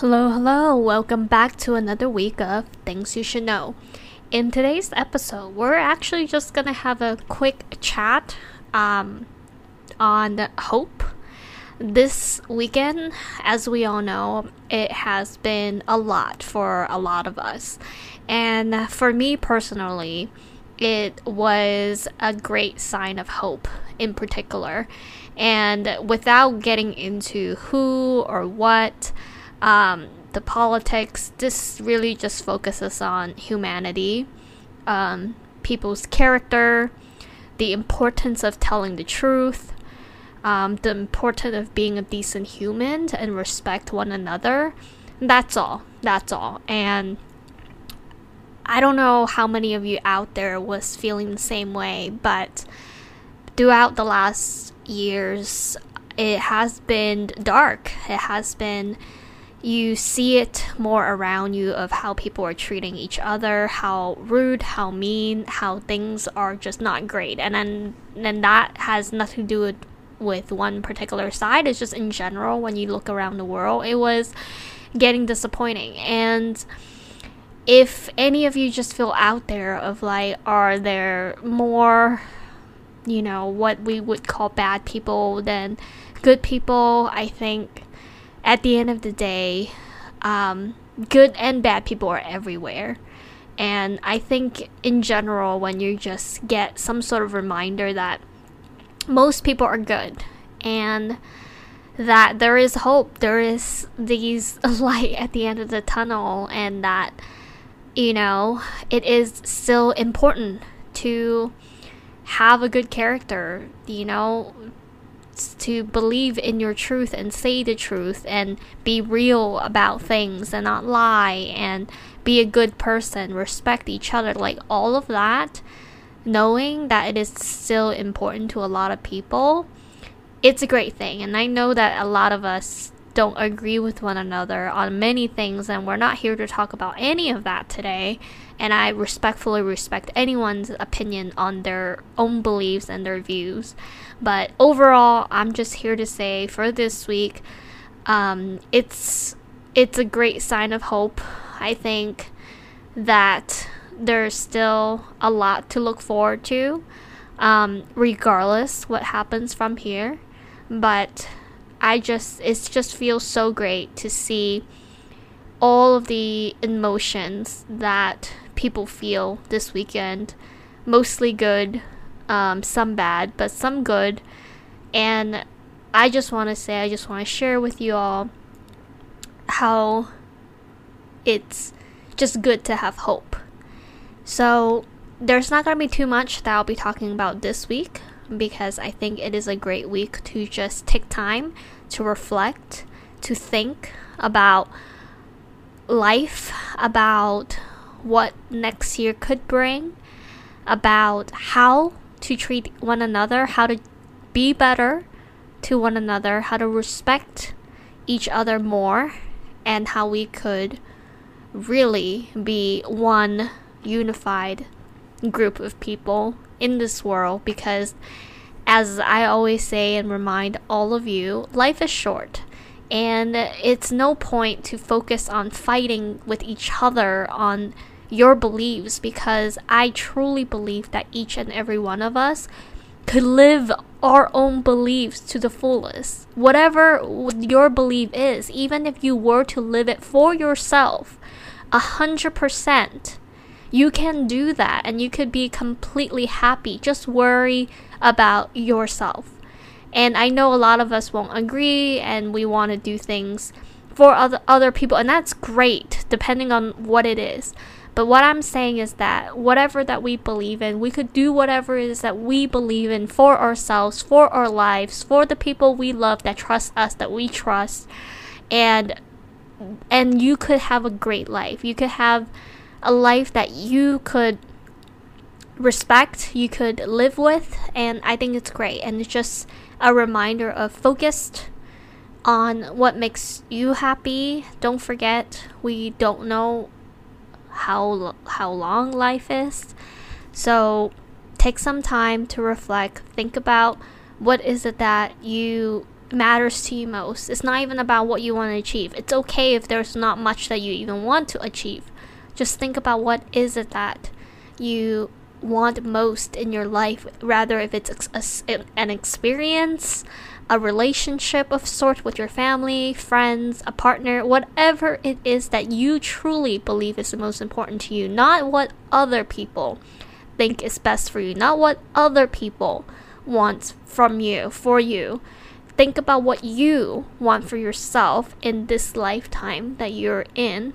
Hello, hello, welcome back to another week of Things You Should Know. In today's episode, we're actually just gonna have a quick chat um, on hope. This weekend, as we all know, it has been a lot for a lot of us. And for me personally, it was a great sign of hope in particular. And without getting into who or what, um, the politics, this really just focuses on humanity, um, people's character, the importance of telling the truth, um, the importance of being a decent human and respect one another. That's all. That's all. And I don't know how many of you out there was feeling the same way, but throughout the last years, it has been dark. It has been you see it more around you of how people are treating each other, how rude, how mean, how things are just not great. And then then that has nothing to do with with one particular side. It's just in general when you look around the world, it was getting disappointing. And if any of you just feel out there of like are there more you know what we would call bad people than good people, I think at the end of the day, um, good and bad people are everywhere. And I think in general, when you just get some sort of reminder that most people are good and that there is hope, there is these light at the end of the tunnel, and that you know it is still important to have a good character, you know, to believe in your truth and say the truth and be real about things and not lie and be a good person, respect each other, like all of that, knowing that it is still important to a lot of people, it's a great thing. And I know that a lot of us don't agree with one another on many things, and we're not here to talk about any of that today. And I respectfully respect anyone's opinion on their own beliefs and their views. But overall, I'm just here to say for this week, um, it's it's a great sign of hope. I think that there's still a lot to look forward to, um, regardless what happens from here. But I just it just feels so great to see all of the emotions that people feel this weekend. Mostly good, um, some bad, but some good. And I just want to say, I just want to share with you all how it's just good to have hope. So, there's not going to be too much that I'll be talking about this week because I think it is a great week to just take time to reflect, to think about life, about what next year could bring, about how to treat one another, how to be better to one another, how to respect each other more, and how we could really be one unified group of people in this world because as I always say and remind all of you, life is short. And it's no point to focus on fighting with each other on your beliefs because I truly believe that each and every one of us could live our own beliefs to the fullest. Whatever your belief is, even if you were to live it for yourself, a hundred percent, you can do that and you could be completely happy. Just worry about yourself. And I know a lot of us won't agree and we want to do things for other other people and that's great depending on what it is. But what I'm saying is that whatever that we believe in, we could do whatever it is that we believe in for ourselves, for our lives, for the people we love that trust us, that we trust. And and you could have a great life. You could have a life that you could respect, you could live with, and I think it's great. And it's just a reminder of focused on what makes you happy. Don't forget, we don't know how how long life is. So take some time to reflect, think about what is it that you matters to you most. It's not even about what you want to achieve. It's okay if there's not much that you even want to achieve. Just think about what is it that you want most in your life, rather if it's a, an experience, a relationship of sort with your family, friends, a partner, whatever it is that you truly believe is the most important to you, not what other people think is best for you, not what other people want from you, for you. Think about what you want for yourself in this lifetime that you're in.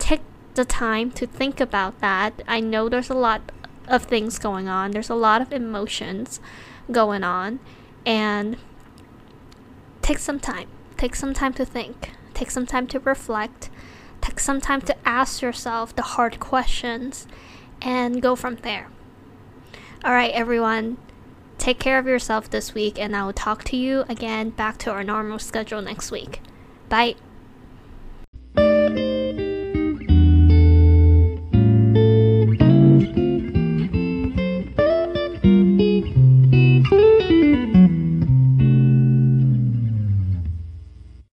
Take the time to think about that. I know there's a lot of things going on, there's a lot of emotions going on, and take some time. Take some time to think. Take some time to reflect. Take some time to ask yourself the hard questions and go from there. All right, everyone. Take care of yourself this week, and I will talk to you again back to our normal schedule next week. Bye.